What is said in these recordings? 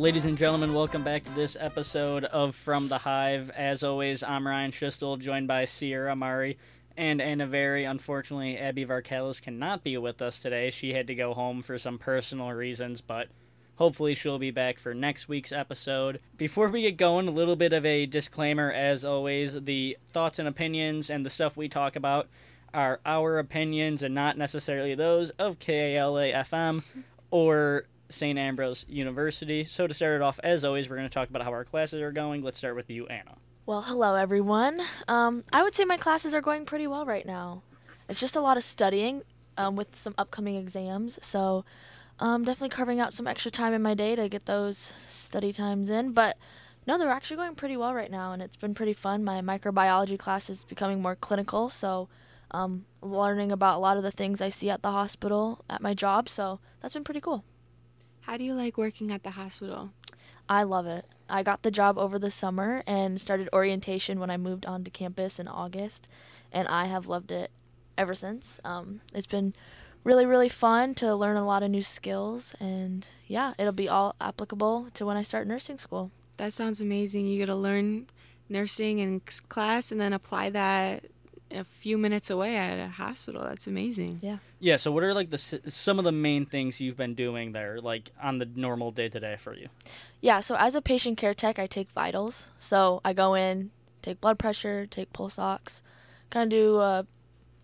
Ladies and gentlemen, welcome back to this episode of From the Hive. As always, I'm Ryan Schistel, joined by Sierra Mari and Anna Very. Unfortunately, Abby Varkalis cannot be with us today. She had to go home for some personal reasons, but hopefully she'll be back for next week's episode. Before we get going, a little bit of a disclaimer as always the thoughts and opinions and the stuff we talk about are our opinions and not necessarily those of KALA FM or St. Ambrose University. So, to start it off, as always, we're going to talk about how our classes are going. Let's start with you, Anna. Well, hello everyone. Um, I would say my classes are going pretty well right now. It's just a lot of studying um, with some upcoming exams, so um, definitely carving out some extra time in my day to get those study times in. But no, they're actually going pretty well right now, and it's been pretty fun. My microbiology class is becoming more clinical, so um, learning about a lot of the things I see at the hospital at my job. So that's been pretty cool. How do you like working at the hospital? I love it. I got the job over the summer and started orientation when I moved onto campus in August, and I have loved it ever since. Um, it's been really, really fun to learn a lot of new skills, and yeah, it'll be all applicable to when I start nursing school. That sounds amazing. You get to learn nursing in class and then apply that a few minutes away at a hospital. That's amazing. Yeah. Yeah, so what are like the some of the main things you've been doing there like on the normal day to day for you? Yeah, so as a patient care tech, I take vitals. So I go in, take blood pressure, take pulse ox, kind of do a,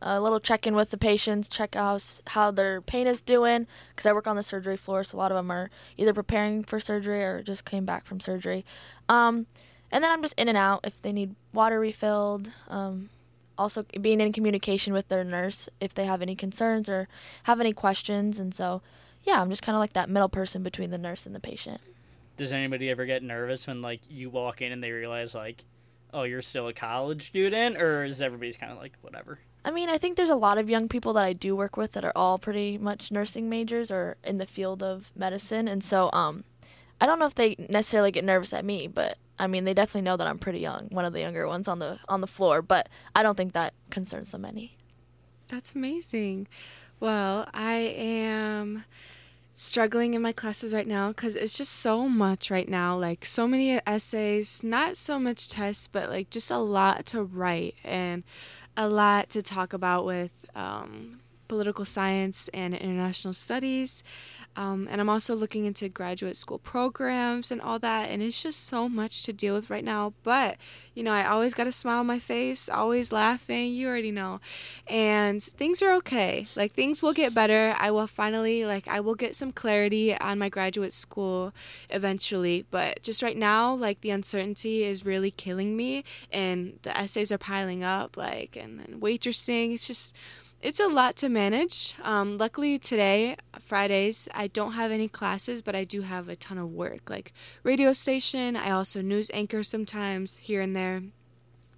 a little check in with the patients, check out how their pain is doing because I work on the surgery floor, so a lot of them are either preparing for surgery or just came back from surgery. Um, and then I'm just in and out if they need water refilled. Um, also being in communication with their nurse if they have any concerns or have any questions. And so, yeah, I'm just kind of like that middle person between the nurse and the patient. Does anybody ever get nervous when like you walk in and they realize like, oh, you're still a college student, or is everybody's kind of like whatever? I mean, I think there's a lot of young people that I do work with that are all pretty much nursing majors or in the field of medicine, and so um, I don't know if they necessarily get nervous at me, but I mean, they definitely know that I'm pretty young, one of the younger ones on the on the floor, but I don't think that concerns them any. That's amazing. Well, I am struggling in my classes right now cuz it's just so much right now, like so many essays, not so much tests, but like just a lot to write and a lot to talk about with um, political science and international studies. Um, and I'm also looking into graduate school programs and all that. And it's just so much to deal with right now. But, you know, I always got a smile on my face, always laughing. You already know. And things are okay. Like, things will get better. I will finally, like, I will get some clarity on my graduate school eventually. But just right now, like, the uncertainty is really killing me. And the essays are piling up, like, and then waitressing. It's just it's a lot to manage. Um, luckily, today, Fridays, I don't have any classes, but I do have a ton of work, like radio station. I also news anchor sometimes here and there.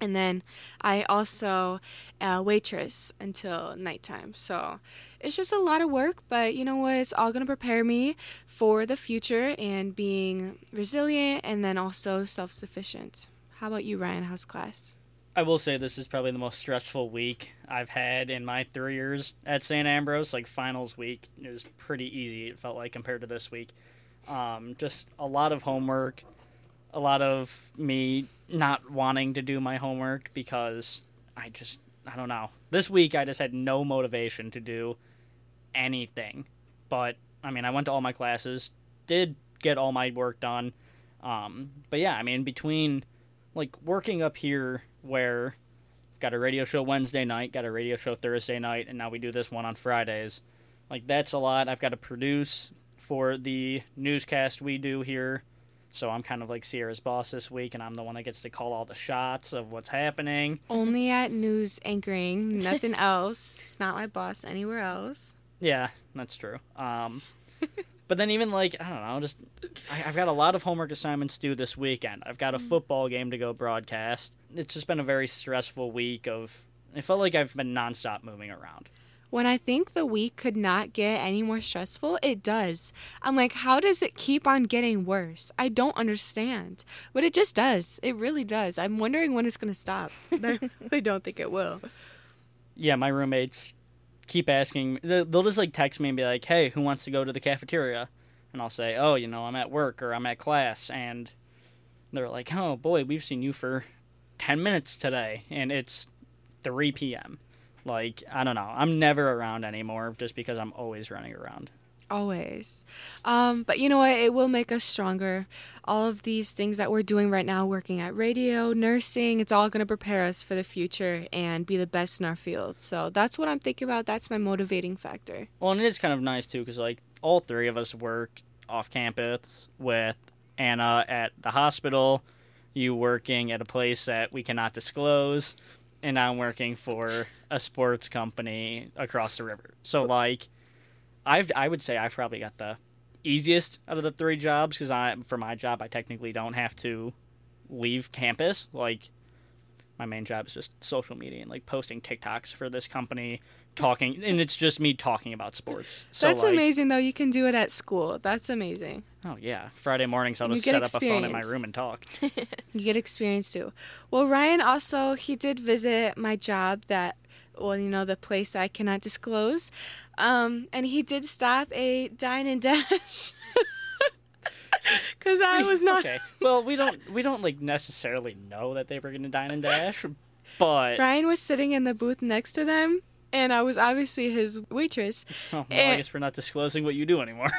And then I also uh, waitress until nighttime. So it's just a lot of work, but you know what? It's all going to prepare me for the future and being resilient and then also self sufficient. How about you, Ryan? How's class? I will say this is probably the most stressful week I've had in my three years at St. Ambrose. Like finals week is pretty easy. It felt like compared to this week. Um, just a lot of homework, a lot of me not wanting to do my homework because I just I don't know. This week I just had no motivation to do anything. But I mean, I went to all my classes, did get all my work done. Um, but yeah, I mean, between like working up here where I've got a radio show Wednesday night, got a radio show Thursday night, and now we do this one on Fridays. Like that's a lot. I've got to produce for the newscast we do here. So I'm kind of like Sierra's boss this week, and I'm the one that gets to call all the shots of what's happening. Only at news anchoring, nothing else. He's not my boss anywhere else. Yeah, that's true. Um, but then even like I don't know, just I, have got a lot of homework assignments due this weekend. I've got a mm. football game to go broadcast. It's just been a very stressful week of. It felt like I've been nonstop moving around. When I think the week could not get any more stressful, it does. I'm like, how does it keep on getting worse? I don't understand. But it just does. It really does. I'm wondering when it's going to stop. I really don't think it will. Yeah, my roommates keep asking. They'll just like text me and be like, "Hey, who wants to go to the cafeteria?" and I'll say, "Oh, you know, I'm at work or I'm at class," and they're like, "Oh boy, we've seen you for ten minutes today," and it's three p.m. Like I don't know, I'm never around anymore just because I'm always running around. Always. Um, but you know what? It will make us stronger. All of these things that we're doing right now, working at radio, nursing, it's all going to prepare us for the future and be the best in our field. So that's what I'm thinking about. That's my motivating factor. Well, and it is kind of nice too because like all three of us work off campus with Anna at the hospital, you working at a place that we cannot disclose, and I'm working for a sports company across the river. So like I've I would say I've probably got the easiest out of the three jobs because I for my job I technically don't have to leave campus. Like my main job is just social media and like posting TikToks for this company, talking, and it's just me talking about sports. So That's like, amazing, though. You can do it at school. That's amazing. Oh yeah, Friday mornings I'll And just set up a phone in my room and talk. You get experience too. Well, Ryan also he did visit my job that well, you know, the place I cannot disclose. Um, and he did stop a dine and dash. Cuz I was not okay. Well, we don't we don't like necessarily know that they were gonna dine and dash, but Ryan was sitting in the booth next to them and I was obviously his waitress. oh, well, I eh. guess we're not disclosing what you do anymore.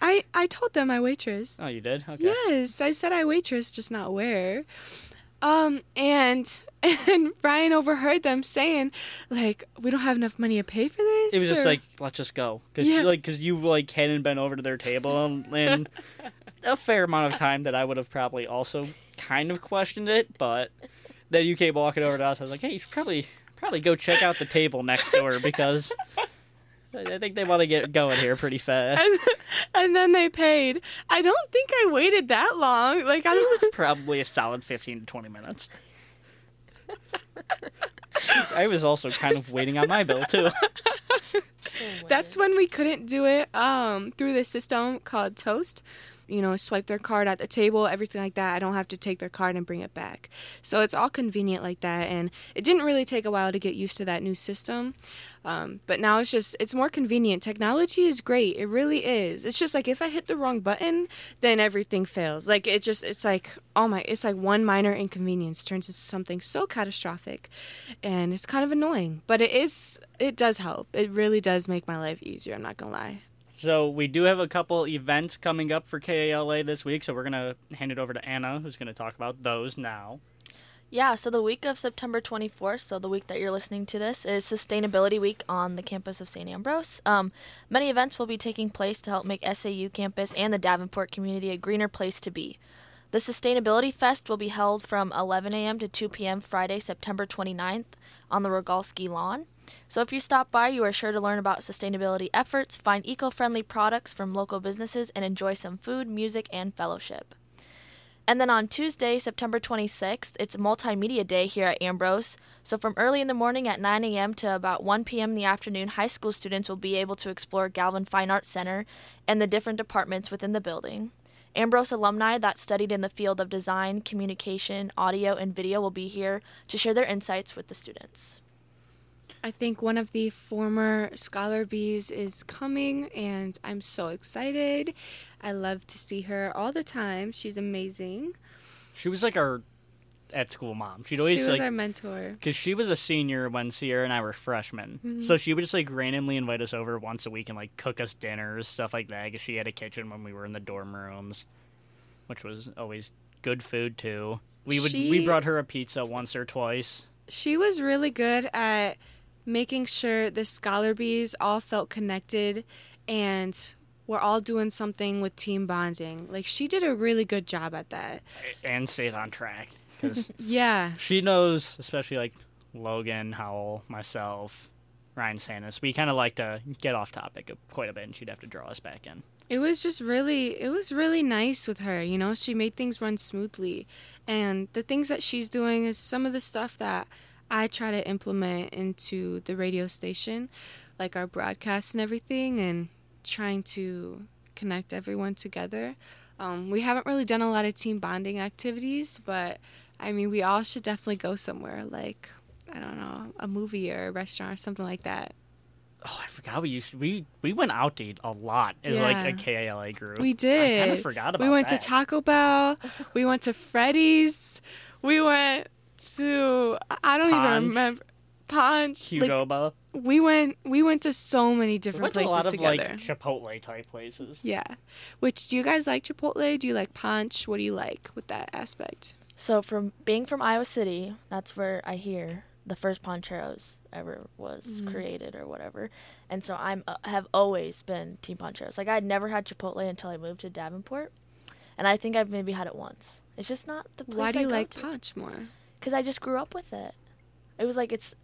I I told them I waitress. oh, you did? Okay. Yes, I said I waitress, just not where. Um, and and Ryan overheard them saying, like, we don't have enough money to pay for this. It was just or- like let's just go because Yeah. like because you like hadn't been over to their table and, and a fair amount of time that I would have probably also kind of questioned it, but then you came walking over to us. I was like, hey, you should probably probably go check out the table next door because I think they want to get going here pretty fast. and, and then they paid. I don't think I waited that long. Like I don't. Probably a solid 15 to 20 minutes. I was also kind of waiting on my bill too. That's when we couldn't do it um, through the system called Toast. You know, swipe their card at the table, everything like that. I don't have to take their card and bring it back. So it's all convenient like that. And it didn't really take a while to get used to that new system. Um, but now it's just, it's more convenient. Technology is great. It really is. It's just like if I hit the wrong button, then everything fails. Like it just, it's like, oh my, it's like one minor inconvenience turns into something so catastrophic. And it's kind of annoying. But it is, it does help. It really does make my life easier. I'm not going to lie. So we do have a couple events coming up for KALA this week, so we're gonna hand it over to Anna, who's gonna talk about those now. Yeah, so the week of September 24th, so the week that you're listening to this, is Sustainability Week on the campus of St. Ambrose. Um, many events will be taking place to help make SAU campus and the Davenport community a greener place to be. The Sustainability Fest will be held from 11 a.m. to 2 p.m. Friday, September 29th on the Rogalski lawn. So if you stop by, you are sure to learn about sustainability efforts, find eco friendly products from local businesses, and enjoy some food, music, and fellowship. And then on Tuesday, September 26th, it's Multimedia Day here at Ambrose. So from early in the morning at 9 a.m. to about 1 p.m. in the afternoon, high school students will be able to explore Galvin Fine Arts Center and the different departments within the building. Ambrose alumni that studied in the field of design, communication, audio, and video will be here to share their insights with the students. I think one of the former Scholar Bees is coming, and I'm so excited. I love to see her all the time. She's amazing. She was like our at school mom. She'd She always was like our mentor. because she was a senior when Sierra and I were freshmen, Mhm. so she would just like randomly invite us over once a week and like cook us dinners, stuff like that. Because she had a kitchen when we were in the dorm rooms, which was always good food too. We would we brought her a pizza once or twice. She was really good at making sure the Scholar Bees all felt connected and we're all doing something with team bonding. Like, she did a really good job at that. and stayed on track because Yeah. she knows, especially like Logan, Howell, myself, Ryan Santis. We kind of like to get off topic quite a bit, and she'd have to draw us back in. It was just really it was really nice with her, you know. She made things run smoothly. And the things that she's doing is some of the stuff that I try to implement into the radio station, like our broadcast and everything and trying to connect everyone together. Um, we haven't really done a lot of team bonding activities, but I mean, we all should definitely go somewhere like I don't know, a movie or a restaurant or something like that. oh, I forgot we used we we went out to eat a lot as like a KALA group. We did. I kind of forgot about it. we went that. to Taco Bell. we went to Freddy's. We went to I don't Punch. even remember Punch. Like, Qdoba. we went we went to so many We different went to a places lot of together. like Chipotle type places. yeah. Which do you guys like Chipotle? Do you like Punch? What do you like with that aspect? So from being from Iowa City, that's where I hear the first Pancheros ever was Mhm. created or whatever. And so I'm uh, have always been Team Pancheros. Like I'd never had Chipotle until I moved to Davenport, and I think I've maybe had it once. It's just not the place. Why do you I like to. Punch more? Because I just grew up with it. It was like it's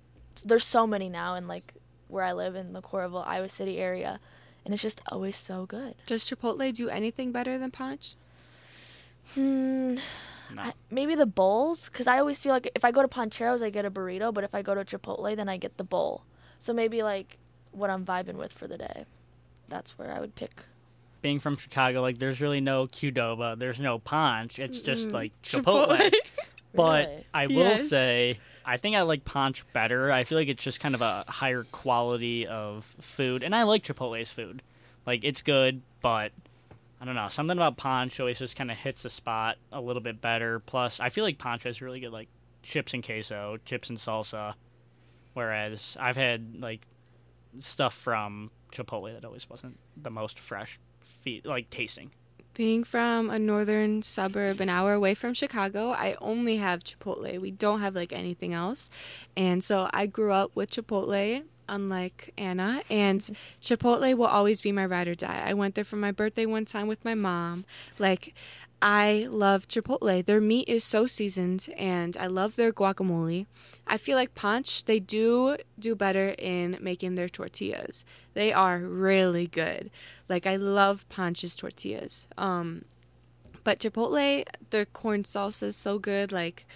there's so many now, and like where I live in the Coralville, Iowa City area, and it's just always so good. Does Chipotle do anything better than Punch? Hmm. No. I, maybe the bowls, because I always feel like if I go to Pancheros, I get a burrito, but if I go to Chipotle, then I get the bowl. So maybe like what I'm vibing with for the day. That's where I would pick. Being from Chicago, like there's really no Qdoba, there's no Punch. It's just like Chipotle. Chipotle. But Really? I will Yes. say, I think I like Punch better. I feel like it's just kind of a higher quality of food, and I like Chipotle's food. Like it's good, but I don't know. Something about Punch always just kind of hits the spot a little bit better. Plus, I feel like Punch has really good like chips and queso, chips and salsa. Whereas I've had like stuff from Chipotle that always wasn't the most fresh, like tasting. Being from a northern suburb an hour away from Chicago, I only have Chipotle. We don't have like anything else. And so I grew up with Chipotle, unlike Anna. And Chipotle will always be my ride or die. I went there for my birthday one time with my mom. Like, I love Chipotle. Their meat is so seasoned, and I love their guacamole. I feel like Punch, they do do better in making their tortillas. They are really good. Like I love Punch's tortillas. Um, but Chipotle, their corn salsa is so good. Like,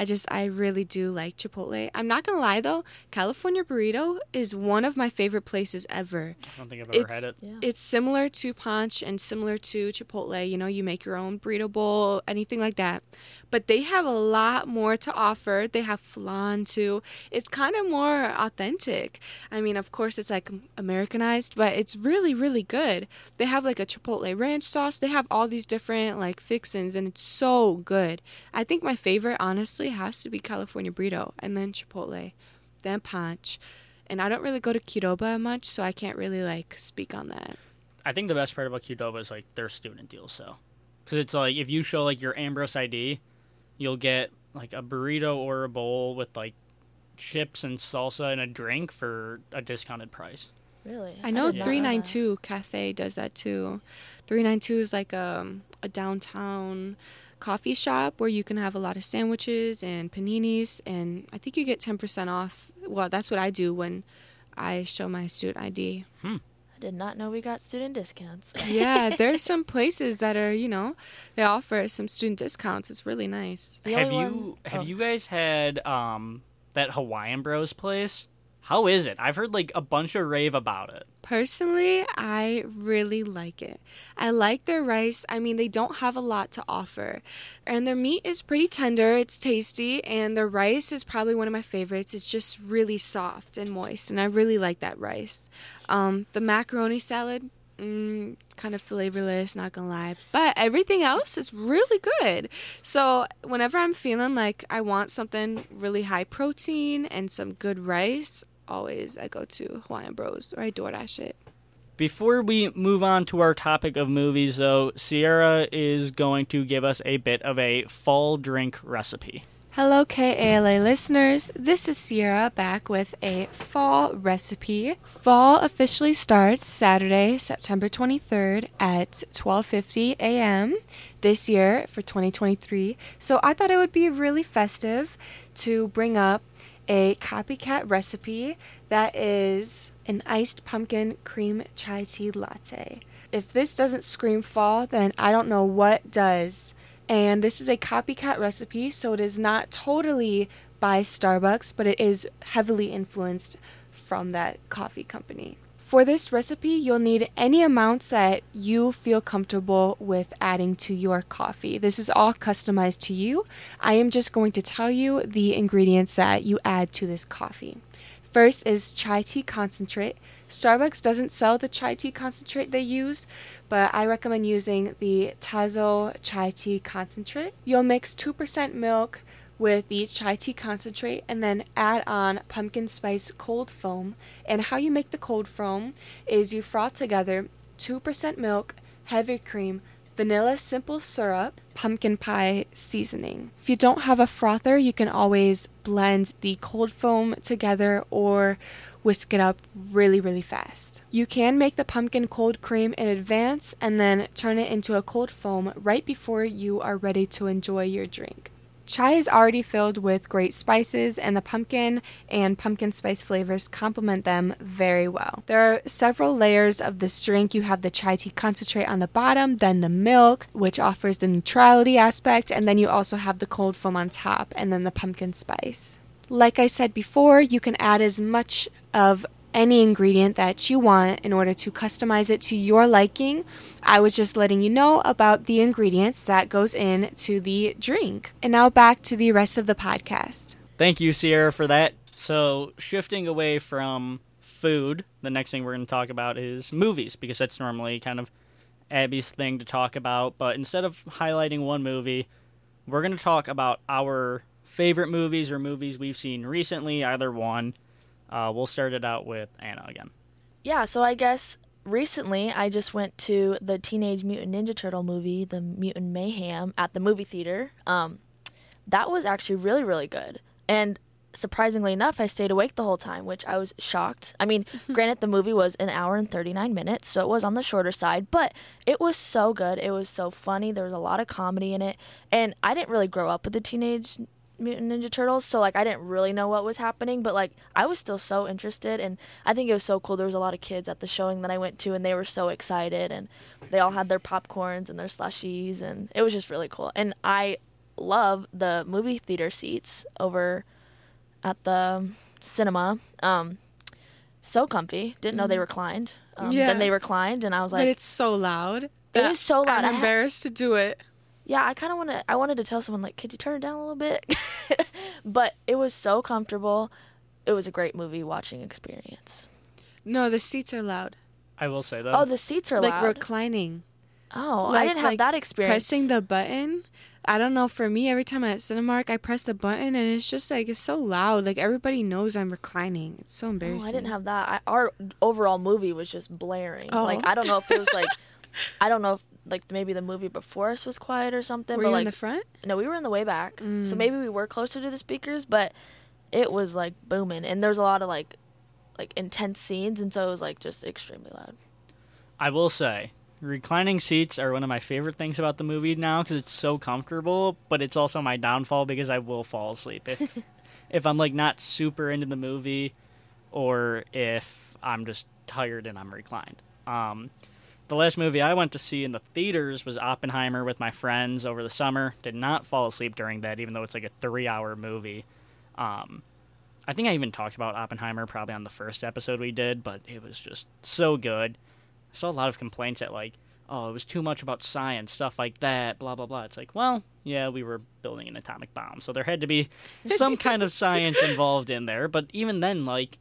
I just, I really do like Chipotle. I'm not gonna lie though, California Burrito is one of my favorite places ever. I don't think I've ever It's- had it. Yeah. It's similar to Punch and similar to Chipotle. You know, you make your own burrito bowl, anything like that. But they have a lot more to offer. They have flan too. It's kind of more authentic. I mean, of course, it's like Americanized, but it's really, really good. They have like a Chipotle ranch sauce. They have all these different like fixins, and it's so good. I think my favorite, honestly, has to be California burrito, and then Chipotle, then Punch. And I don't really go to Qdoba much, so I can't really like speak on that. I think the best part about Qdoba is like their student deals. So, because it's like if you show like your Ambrose ID, you'll get like a burrito or a bowl with like chips and salsa and a drink for a discounted price. Really? I know did not three nine that. two Cafe does that too. Three nine two is like um, a downtown coffee shop where you can have a lot of sandwiches and paninis, and I think you get ten percent off. Well, that's what I do when I show my student ID. I did not know we got student discounts. Yeah, there's some places that are you know they offer some student discounts. It's really nice. The have you one- have oh. you guys had um that Hawaiian Bros place? How is it? I've heard like a bunch of rave about it. Personally, I really like it. I like their rice. I mean, they don't have a lot to offer. And their meat is pretty tender, it's tasty, and their rice is probably one of my favorites. It's just really soft and moist, and I really like that rice. Um, the macaroni salad, mm, kind of flavorless, not gonna lie. But everything else is really good. So, whenever I'm feeling like I want something really high protein and some good rice, always I go to Hawaiian Bros or I DoorDash it. Before we move on to our topic of movies, though, Sierra is going to give us a bit of a fall drink recipe. Hello, KALA listeners. This is Sierra back with a fall recipe. Fall officially starts Saturday, September 23rd at 12:50 a.m. this year for 2023. So I thought it would be really festive to bring up a copycat recipe that is an iced pumpkin cream chai tea latte. If this doesn't scream fall, then I don't know what does. And this is a copycat recipe, so it is not totally by Starbucks, but it is heavily influenced from that coffee company. For this recipe, you'll need any amounts that you feel comfortable with adding to your coffee. This is all customized to you. I am just going to tell you the ingredients that you add to this coffee. First is chai tea concentrate, Starbucks doesn't sell the chai tea concentrate they use, but I recommend using the Tazo chai tea concentrate. You'll mix 2% milk with the chai tea concentrate and then add on pumpkin spice cold foam. And how you make the cold foam is you froth together 2% milk, heavy cream, vanilla simple syrup, pumpkin pie seasoning. If you don't have a frother, you can always blend the cold foam together or whisk it up really, really fast. You can make the pumpkin cold cream in advance and then turn it into a cold foam right before you are ready to enjoy your drink. Chai is already filled with great spices, and the pumpkin and pumpkin spice flavors complement them very well. There are several layers of this drink. You have the chai tea concentrate on the bottom, then the milk, which offers the neutrality aspect, and then you also have the cold foam on top, and then the pumpkin spice. Like I said before, you can add as much of any ingredient that you want in order to customize it to your liking. I was just letting you know about the ingredients that goes in to the drink. And now back to the rest of the podcast. Thank you, Sierra, for that. So, shifting away from food, the next thing we're going to talk about is movies because that's normally kind of Abby's thing to talk about. But instead of highlighting one movie, we're going to talk about our favorite movies or movies we've seen recently, either one. Uh, we'll start it out with Anna again. Yeah, so I guess recently I just went to the Teenage Mutant Ninja Turtle movie, The Mutant Mayhem, at the movie theater. Um, that was actually really, really good. And surprisingly enough, I stayed awake the whole time, which I was shocked. I mean, granted, the movie was an hour and 39 minutes, so it was on the shorter side, but it was so good. It was so funny. There was a lot of comedy in it. And I didn't really grow up with the Teenage Mutant Ninja Turtles, so like I didn't really know what was happening, but like I was still so interested, and I think it was so cool. There was a lot of kids at the showing that I went to, and they were so excited, and they all had their popcorns and their slushies, and it was just really cool. And I love the movie theater seats over at the cinema. Um, so comfy. Didn't know they reclined. Um, Yeah. Then they reclined, and I was like, but it's so loud. It is so loud. I'm embarrassed to do it. Yeah, I kind of want to. I wanted to tell someone like, could you turn it down a little bit? but it was so comfortable. It was a great movie watching experience. No, the seats are loud. I will say though. Oh, the seats are loud. like loud. reclining. oh, I didn't have like that experience. Pressing the button. I don't know. For me, every time I'm at Cinemark, I press the button and it's just like it's so loud. Like everybody knows I'm reclining. It's so Oh, embarrassing. I didn't have that. I, our overall movie was just blaring. Oh. Like I don't know if it was like, I don't know if like maybe the movie before us was quiet or something. Were but you like in the front? no, we were in the way back, so Mm. maybe we were closer to the speakers, but it was like booming, and there's a lot of like like intense scenes, and so it was like just extremely loud. I will say, reclining seats are one of my favorite things about the movie now because it's so comfortable. But it's also my downfall because I will fall asleep if if I'm like not super into the movie, or if I'm just tired and I'm reclined. Um, the last movie I went to see in the theaters was Oppenheimer with my friends over the summer. Did not fall asleep during that, even though it's like a three-hour movie. Um, I think I even talked about Oppenheimer probably on the first episode we did, but it was just so good. I saw a lot of complaints at like, oh, it was too much about science, stuff like that, blah blah blah. It's like, well, yeah, we were building an atomic bomb, so there had to be some kind of science involved in there. But even then, like,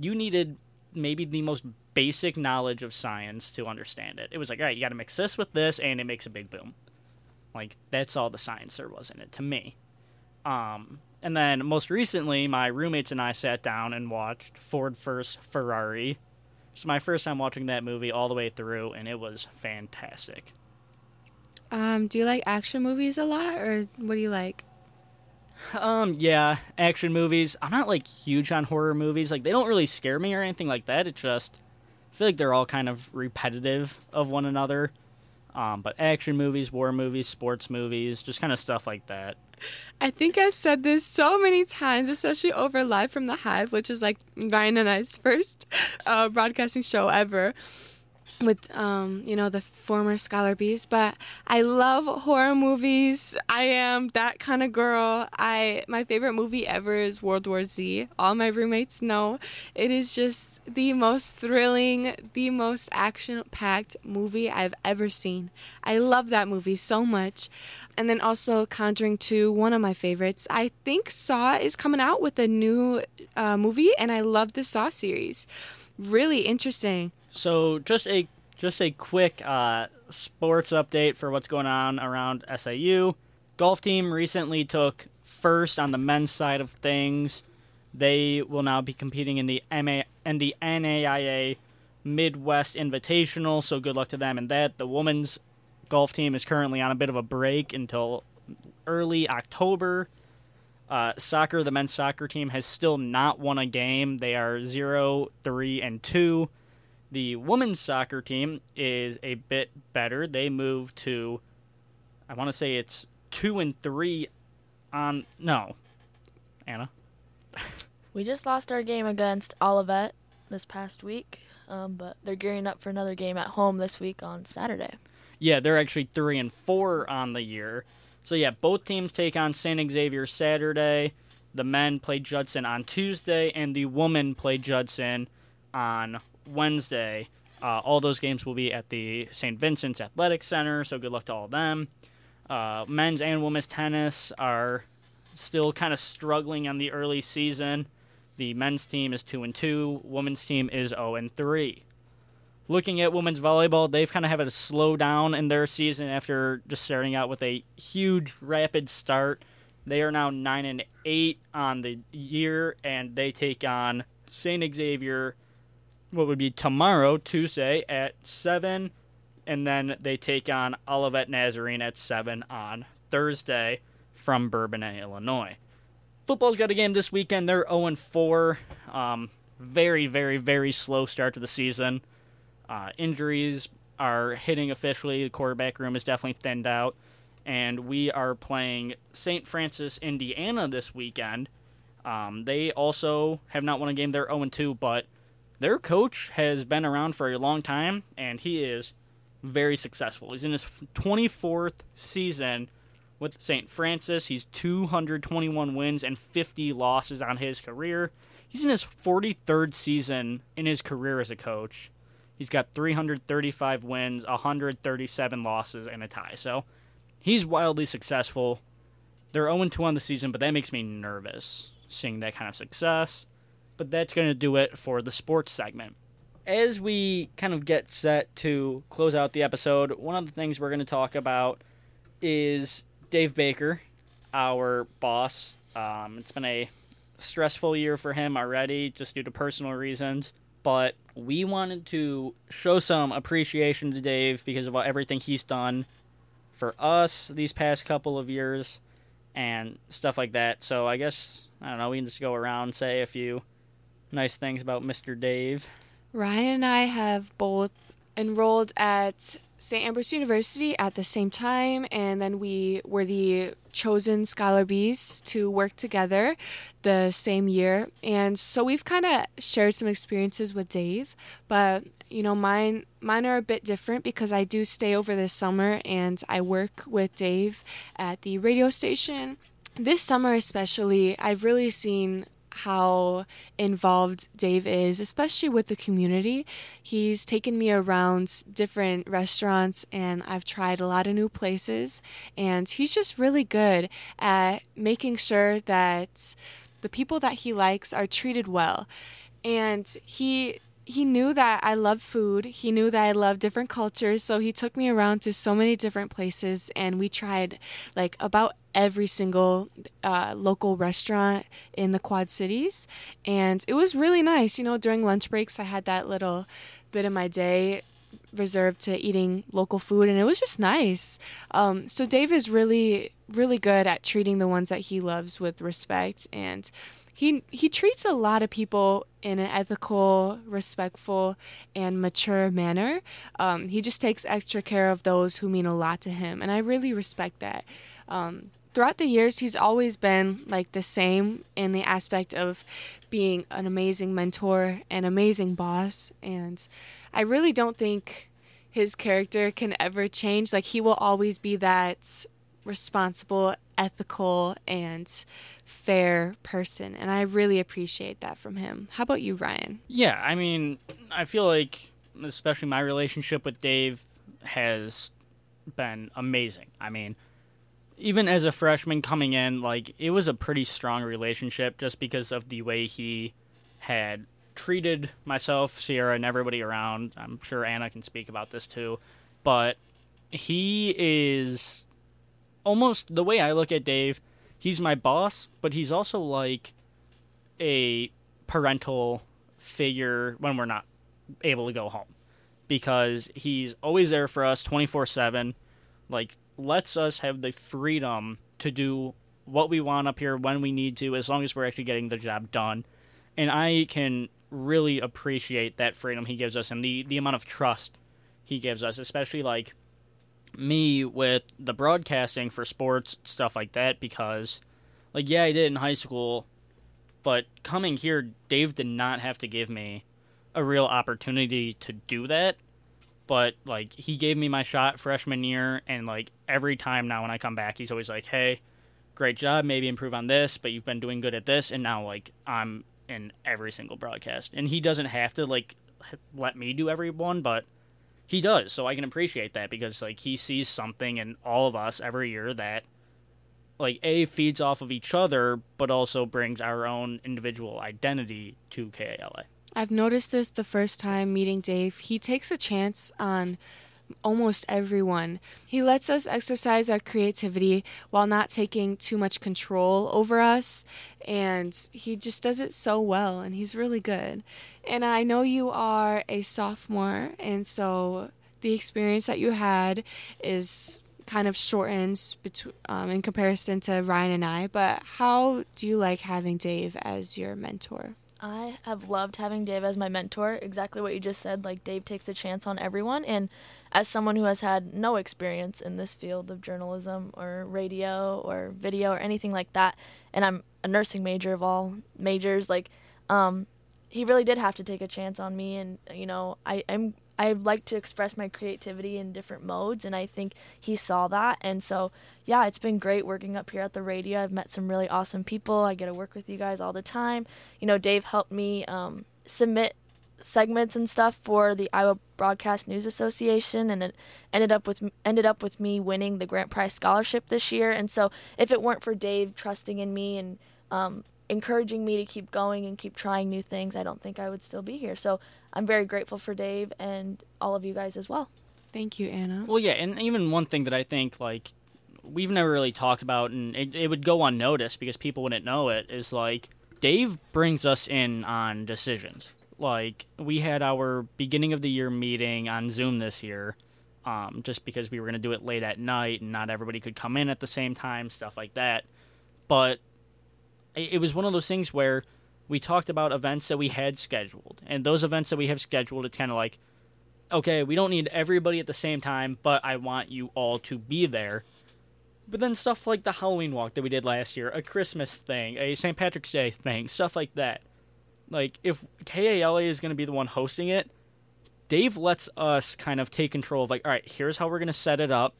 you needed maybe the most basic knowledge of science to understand it. It was like, all right, you got to mix this with this, and it makes a big boom. Like that's all the science there was in it to me. Um, and then most recently, my roommates and I sat down and watched Ford vs Ferrari. It's my first time watching that movie all the way through, and it was fantastic. Um, do you like action movies a lot, or what do you like? Um, yeah, action movies. I'm not like huge on horror movies. Like they don't really scare me or anything like that. It's just I feel like they're all kind of repetitive of one another. Um, but action movies, war movies, sports movies, just kind of stuff like that. I think I've said this so many times, especially over Live from the Hive, which is like Ryan and I's first uh, broadcasting show ever with um you know the former scholar bees but i love horror movies. I am that kind of girl. I my favorite movie ever is world war z. All my roommates know. It is just the most thrilling the most action packed movie i've ever seen. I love that movie so much. And then also conjuring 2 one of my favorites. I think saw is coming out with a new uh, movie and i love the saw series. Really interesting. So just a just a quick uh, sports update for what's going on around SAU. Golf team recently took first on the men's side of things. They will now be competing in the MA and the NAIA Midwest Invitational. So good luck to them in that. The women's golf team is currently on a bit of a break until early October. Uh, soccer, the men's soccer team has still not won a game. They are 0 3 and 2. The women's soccer team is a bit better. They moved to, I want to say it's 2 and 3 on. No. Anna? We just lost our game against Olivet this past week, um, but they're gearing up for another game at home this week on Saturday. Yeah, they're actually 3 and 4 on the year. So yeah, both teams take on St. Xavier Saturday. The men play Judson on Tuesday, and the women play Judson on Wednesday. Uh, all those games will be at the St. Vincent's Athletic Center, so good luck to all of them. Uh, men's and women's tennis are still kind of struggling on the early season. The men's team is two and two. Women's team is zero and three looking at women's volleyball, they've kind of had a slow down in their season after just starting out with a huge rapid start. They are now nine and eight on the year, and they take on Saint Xavier. What would be tomorrow, Tuesday at seven, and then they take on Olivet Nazarene at seven on Thursday from Bourbonnais, Illinois. Football's got a game this weekend. They're 0 4. Um, very, very, very slow start to the season. Uh, injuries are hitting officially. The quarterback room is definitely thinned out. And we are playing St. Francis, Indiana this weekend. Um, they also have not won a game. They're 0 2, but their coach has been around for a long time, and he is very successful. He's in his 24th season with St. Francis. He's 221 wins and 50 losses on his career. He's in his 43rd season in his career as a coach. He's got 335 wins, 137 losses, and a tie. So he's wildly successful. They're 0 2 on the season, but that makes me nervous seeing that kind of success. But that's going to do it for the sports segment. As we kind of get set to close out the episode, one of the things we're going to talk about is Dave Baker, our boss. Um, it's been a stressful year for him already, just due to personal reasons but we wanted to show some appreciation to Dave because of everything he's done for us these past couple of years and stuff like that. So I guess I don't know. We can just go around say a few nice things about Mr. Dave. Ryan and I have both enrolled at St. Ambrose University at the same time, and then we were the chosen Scholar Bees to work together the same year. And so we've kind of shared some experiences with Dave, but you know, mine mine are a bit different because I do stay over this summer and I work with Dave at the radio station. This summer especially, I've really seen how involved Dave is, especially with the community. He's taken me around different restaurants and I've tried a lot of new places. And he's just really good at making sure that the people that he likes are treated well. And he he knew that I love food. He knew that I love different cultures. So he took me around to so many different places and we tried like about every single uh, local restaurant in the Quad Cities. And it was really nice. You know, during lunch breaks, I had that little bit of my day reserved to eating local food and it was just nice. Um, so Dave is really, really good at treating the ones that he loves with respect. And he he treats a lot of people in an ethical, respectful, and mature manner. Um, he just takes extra care of those who mean a lot to him, and I really respect that. Um, throughout the years, he's always been like the same in the aspect of being an amazing mentor, an amazing boss, and I really don't think his character can ever change. Like he will always be that responsible, ethical, and fair person. And I really appreciate that from him. How about you, Ryan? Yeah, I mean, I feel like, especially my relationship with Dave has been amazing. I mean, even as a freshman coming in, like, it was a pretty strong relationship just because of the way he had treated myself, Sierra, and everybody around. I'm sure Anna can speak about this too, but he is almost the way I look at Dave. He's my boss, but he's also like a parental figure when we're not able to go home because he's always there for us 24/7 like lets us have the freedom to do what we want up here when we need to as long as we're actually getting the job done and I can really appreciate that freedom he gives us and the the amount of trust he gives us especially like me with the broadcasting for sports stuff like that because like yeah I did in high school but coming here Dave did not have to give me a real opportunity to do that. But like he gave me my shot freshman year and like every time now when I come back he's always like hey great job maybe improve on this but you've been doing good at this and now like I'm in every single broadcast. And he doesn't have to like let me do every one but he does so I can appreciate that because like he sees something in all of us every year that like a feeds off of each other but also brings our own individual identity to KALA. I've noticed this the first time meeting Dave. He takes a chance on almost everyone. He lets us exercise our creativity while not taking too much control over us, and he just does it so well, and he's really good. And I know you are a sophomore, and so the experience that you had is kind of shortened between, um, in comparison to Ryan and I, but how do you like having Dave as your mentor? I have loved having Dave as my mentor. Exactly what you just said. Like, Dave takes a chance on everyone. And as someone who has had no experience in this field of journalism or radio or video or anything like that, and I'm a nursing major of all majors, like, um, he really did have to take a chance on me. And, you know, I, I'm I like to express my creativity in different modes, and I think he saw that. And so, yeah, it's been great working up here at the radio. I've met some really awesome people. I get to work with you guys all the time. You know, Dave helped me um, submit segments and stuff for the Iowa Broadcast News Association, and it ended up with ended up with me winning the Grant Prize scholarship this year. And so, if it weren't for Dave trusting in me and um, encouraging me to keep going and keep trying new things, I don't think I would still be here. So I'm very grateful for Dave and all of you guys as well. Thank you, Anna. Well, yeah, and even one thing that I think like we've never really talked about, and it, it would go unnoticed because people wouldn't know it, is like Dave brings us in on decisions. Like we had our beginning of the year meeting on Zoom this year, um, just because we were going to do it late at night and not everybody could come in at the same time, stuff like that. But it was one of those things where we talked about events that we had scheduled, and those events that we have scheduled, it's kind of like, okay, we don't need everybody at the same time, but I want you all to be there. But then stuff like the Halloween walk that we did last year, a Christmas thing, a St. Patrick's Day thing, stuff like that. Like, if KALA is going to be the one hosting it, Dave lets us kind of take control of, like, all right, here's how we're going to set it up.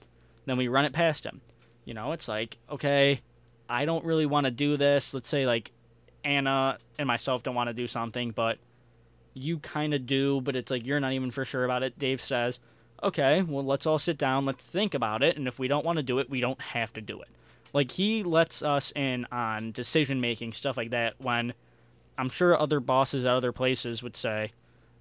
Then we run it past him. You know, it's like, okay, I don't really want to do this. Let's say like Anna and myself don't want to do something, but you kind of do, but it's like you're not even for sure about it. Dave says, okay, well, let's all sit down, let's think about it, and if we don't want to do it, we don't have to do it. Like, he lets us in on decision making, stuff like that, when I'm sure other bosses at other places would say,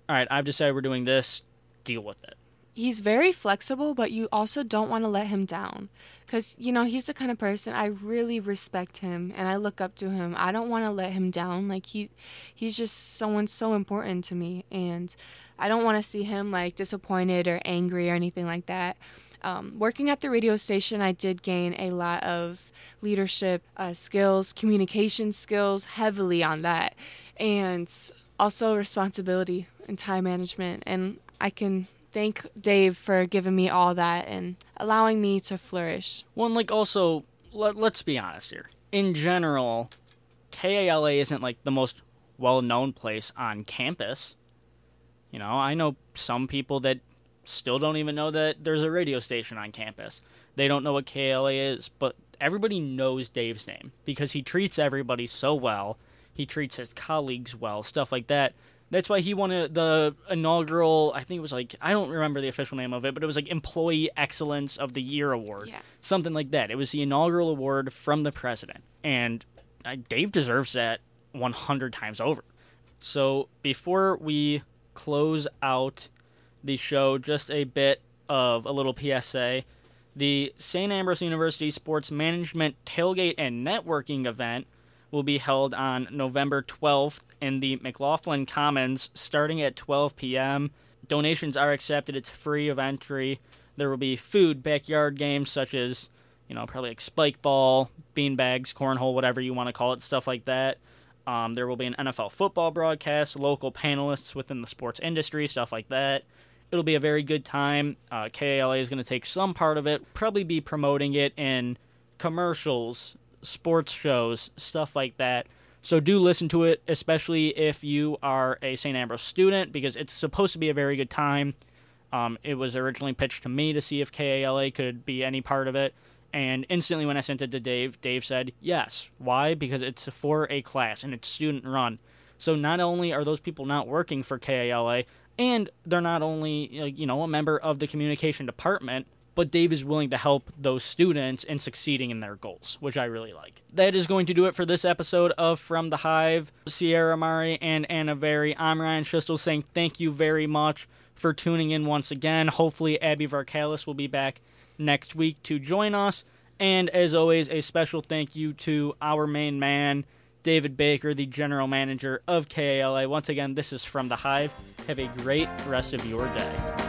all right, I've decided we're doing this, deal with it he's very flexible, but you also don't want to let him down. Because, you know, he's the kind of person I really respect him and I look up to him. I don't want to let him down. Like, he, he's just someone so important to me. And I don't want to see him, like, disappointed or angry or anything like that. Um, working at the radio station, I did gain a lot of leadership uh, skills, communication skills, heavily on that. And also responsibility and time management. And I can thank Dave for giving me all that and allowing me to flourish. Well, and like also, let, let's be honest here. In general, KALA isn't like the most well known place on campus. You know, I know some people that still don't even know that there's a radio station on campus. They don't know what KALA is, but everybody knows Dave's name because he treats everybody so well. He treats his colleagues well, stuff like that. That's why he won a, the inaugural. I think it was like I don't remember the official name of it, but it was like Employee Excellence of the Year award, yeah. something like that. It was the inaugural award from the president, and uh, Dave deserves that 100 times over. So before we close out the show, just a bit of a little PSA. The St. Ambrose University Sports Management Tailgate and Networking event will be held on November 12th in the McLaughlin Commons starting at 12 p.m. Donations are accepted, it's free of entry. There will be food, backyard games such as, you know, probably like spike ball, bean bags, cornhole, whatever you want to call it, stuff like that. Um, there will be an NFL football broadcast, local panelists within the sports industry, stuff like that. It'll be a very good time. Uh, KALA is going to take some part of it, probably be promoting it in commercials, sports shows, stuff like that. So do listen to it, especially if you are a St. Ambrose student, because it's supposed to be a very good time. Um, it was originally pitched to me to see if KALA could be any part of it. And instantly, when I sent it to Dave, Dave said yes. Why? Because it's for a class and it's student run. So not only are those people not working for KALA, and they're not only you know a member of the communication department, but Dave is willing to help those students in succeeding in their goals, which I really like. That is going to do it for this episode of From the Hive. Sierra Mari and Anna Very. I'm Ryan Schistel saying thank you very much for tuning in once again. Hopefully, Abby Varkalis will be back next week to join us. And as always, a special thank you to our main man, David Baker, the general manager of KALA. Once again, this is from the Hive. Have a great rest of your day.